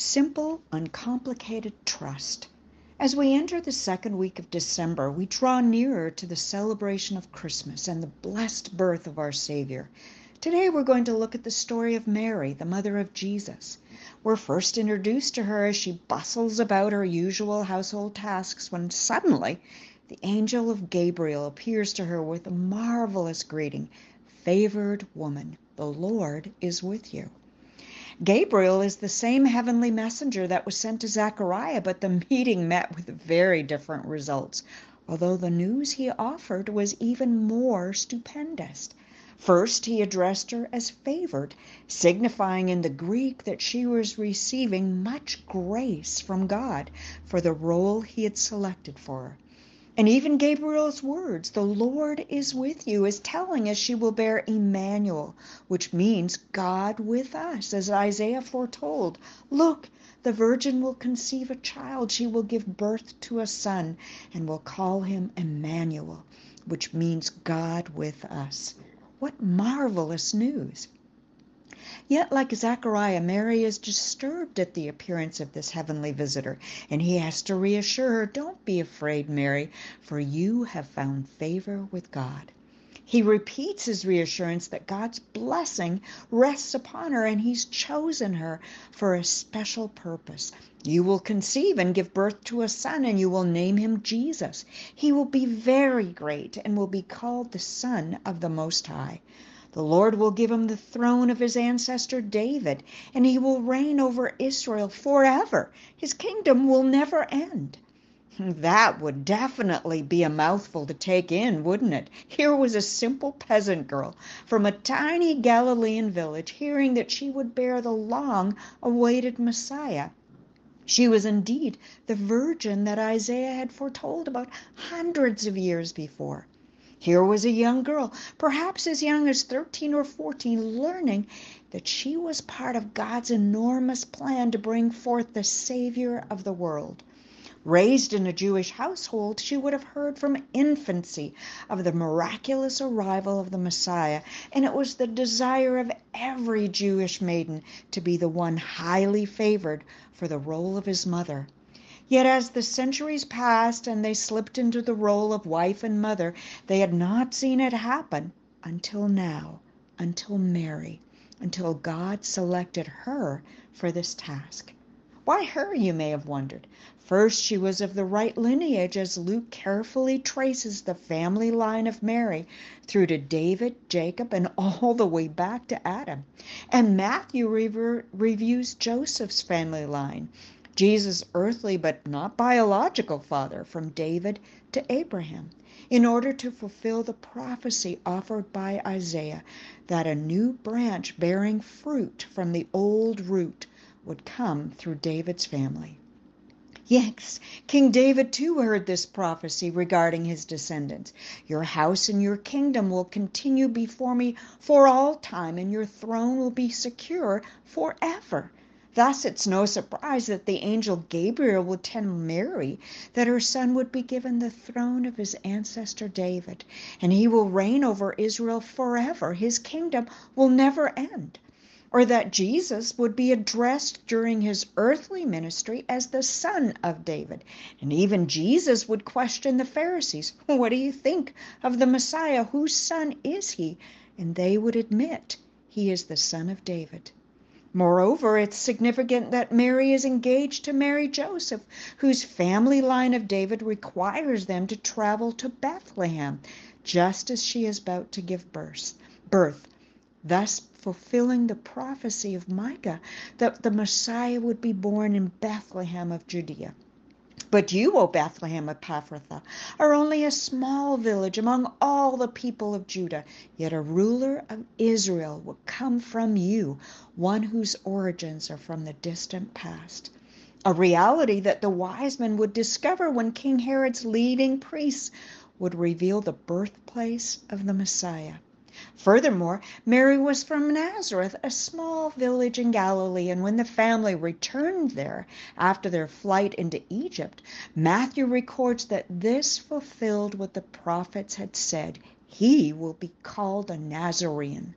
Simple, uncomplicated trust. As we enter the second week of December, we draw nearer to the celebration of Christmas and the blessed birth of our Savior. Today we're going to look at the story of Mary, the mother of Jesus. We're first introduced to her as she bustles about her usual household tasks when suddenly the angel of Gabriel appears to her with a marvelous greeting Favored woman, the Lord is with you. Gabriel is the same heavenly messenger that was sent to Zechariah, but the meeting met with very different results, although the news he offered was even more stupendous. First, he addressed her as favored, signifying in the Greek that she was receiving much grace from God for the role he had selected for her. And even Gabriel's words, the Lord is with you, is telling us she will bear Emmanuel, which means God with us, as Isaiah foretold. Look, the virgin will conceive a child, she will give birth to a son, and will call him Emmanuel, which means God with us. What marvelous news! Yet, like Zechariah, Mary is disturbed at the appearance of this heavenly visitor, and he has to reassure her, Don't be afraid, Mary, for you have found favor with God. He repeats his reassurance that God's blessing rests upon her and he's chosen her for a special purpose. You will conceive and give birth to a son, and you will name him Jesus. He will be very great and will be called the Son of the Most High. The Lord will give him the throne of his ancestor David, and he will reign over Israel forever. His kingdom will never end. That would definitely be a mouthful to take in, wouldn't it? Here was a simple peasant girl from a tiny Galilean village hearing that she would bear the long awaited Messiah. She was indeed the virgin that Isaiah had foretold about hundreds of years before. Here was a young girl, perhaps as young as 13 or 14, learning that she was part of God's enormous plan to bring forth the Savior of the world. Raised in a Jewish household, she would have heard from infancy of the miraculous arrival of the Messiah, and it was the desire of every Jewish maiden to be the one highly favored for the role of his mother. Yet as the centuries passed and they slipped into the role of wife and mother, they had not seen it happen until now, until Mary, until God selected her for this task. Why her, you may have wondered. First, she was of the right lineage, as Luke carefully traces the family line of Mary through to David, Jacob, and all the way back to Adam. And Matthew reviews Joseph's family line Jesus' earthly but not biological father, from David to Abraham, in order to fulfill the prophecy offered by Isaiah that a new branch bearing fruit from the old root would come through David's family. Yes, King David too heard this prophecy regarding his descendants. Your house and your kingdom will continue before me for all time, and your throne will be secure forever. Thus, it's no surprise that the angel Gabriel would tell Mary that her son would be given the throne of his ancestor David, and he will reign over Israel forever. His kingdom will never end. Or that Jesus would be addressed during his earthly ministry as the son of David. And even Jesus would question the Pharisees What do you think of the Messiah? Whose son is he? And they would admit he is the son of David. Moreover, it's significant that Mary is engaged to marry Joseph, whose family line of David requires them to travel to Bethlehem, just as she is about to give birth, birth, thus fulfilling the prophecy of Micah that the Messiah would be born in Bethlehem of Judea. But you, O Bethlehem of Ephrathah, are only a small village among all the people of Judah. Yet a ruler of Israel will come from you, one whose origins are from the distant past. A reality that the wise men would discover when King Herod's leading priests would reveal the birthplace of the Messiah. Furthermore, Mary was from Nazareth, a small village in Galilee, and when the family returned there after their flight into Egypt, Matthew records that this fulfilled what the prophets had said he will be called a Nazarene.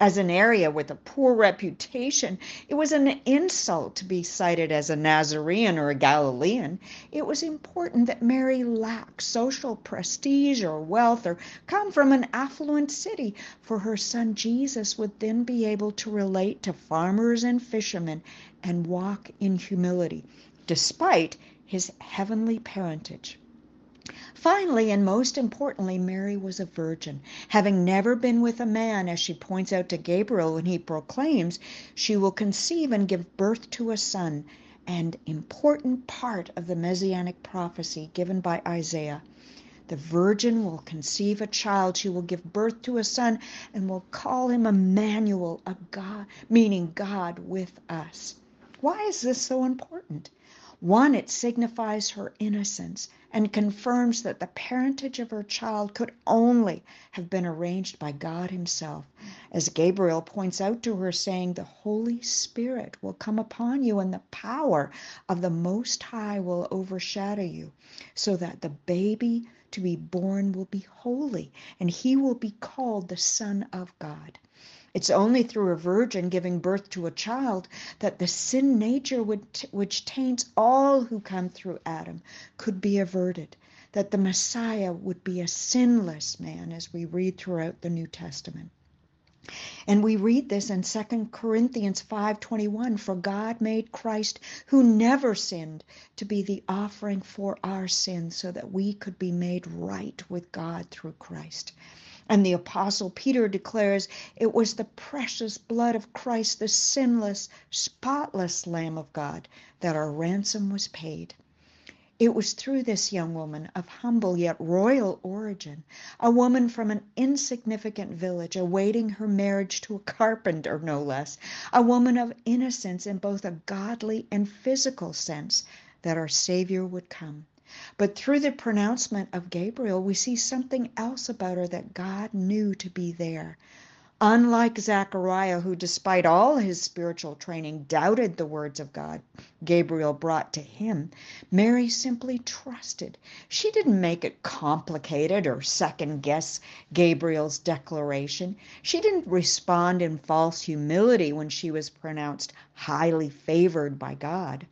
As an area with a poor reputation, it was an insult to be cited as a Nazarene or a Galilean. It was important that Mary lack social prestige or wealth or come from an affluent city, for her son Jesus would then be able to relate to farmers and fishermen and walk in humility, despite his heavenly parentage. Finally, and most importantly, Mary was a virgin, having never been with a man, as she points out to Gabriel when he proclaims, She will conceive and give birth to a son, an important part of the messianic prophecy given by Isaiah. The virgin will conceive a child, she will give birth to a son, and will call him Emmanuel, a God, meaning God with us. Why is this so important? One, it signifies her innocence and confirms that the parentage of her child could only have been arranged by God Himself. As Gabriel points out to her, saying, The Holy Spirit will come upon you, and the power of the Most High will overshadow you, so that the baby to be born will be holy, and he will be called the Son of God. It's only through a virgin giving birth to a child that the sin nature which taints all who come through Adam could be averted, that the Messiah would be a sinless man as we read throughout the New Testament. And we read this in 2 Corinthians 5:21 for God made Christ who never sinned to be the offering for our sins so that we could be made right with God through Christ. And the Apostle Peter declares it was the precious blood of Christ, the sinless, spotless Lamb of God, that our ransom was paid. It was through this young woman of humble yet royal origin, a woman from an insignificant village awaiting her marriage to a carpenter, no less, a woman of innocence in both a godly and physical sense, that our Savior would come. But through the pronouncement of Gabriel, we see something else about her that God knew to be there. Unlike Zechariah, who, despite all his spiritual training, doubted the words of God Gabriel brought to him, Mary simply trusted. She didn't make it complicated or second guess Gabriel's declaration. She didn't respond in false humility when she was pronounced highly favored by God.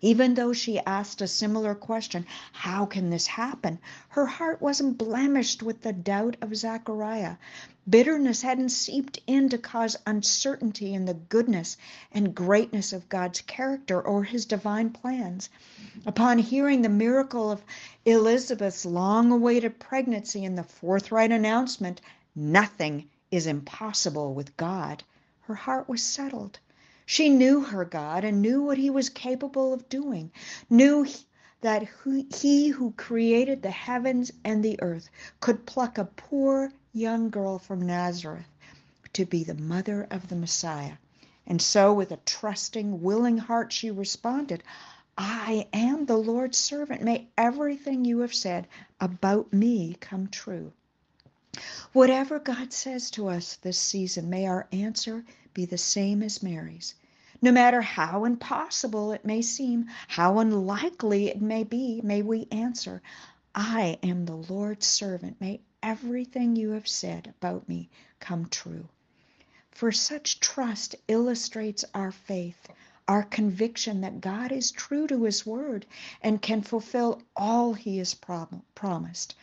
Even though she asked a similar question, How can this happen? her heart wasn't blemished with the doubt of Zachariah. Bitterness hadn't seeped in to cause uncertainty in the goodness and greatness of God's character or his divine plans. Upon hearing the miracle of Elizabeth's long awaited pregnancy and the forthright announcement, Nothing is impossible with God, her heart was settled. She knew her God and knew what he was capable of doing, knew that he who created the heavens and the earth could pluck a poor young girl from Nazareth to be the mother of the Messiah. And so, with a trusting, willing heart, she responded, I am the Lord's servant. May everything you have said about me come true. Whatever God says to us this season, may our answer be the same as Mary's. No matter how impossible it may seem, how unlikely it may be, may we answer, I am the Lord's servant. May everything you have said about me come true. For such trust illustrates our faith, our conviction that God is true to his word and can fulfill all he has prom- promised.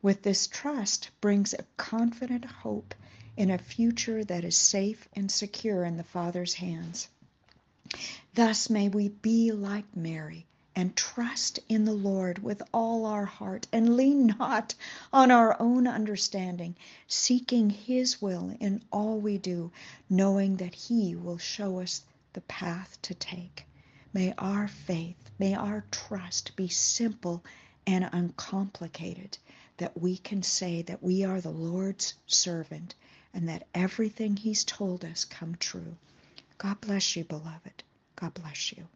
With this trust brings a confident hope in a future that is safe and secure in the Father's hands. Thus may we be like Mary and trust in the Lord with all our heart and lean not on our own understanding, seeking His will in all we do, knowing that He will show us the path to take. May our faith, may our trust be simple and uncomplicated, that we can say that we are the Lord's servant and that everything He's told us come true. God bless you, beloved. God bless you.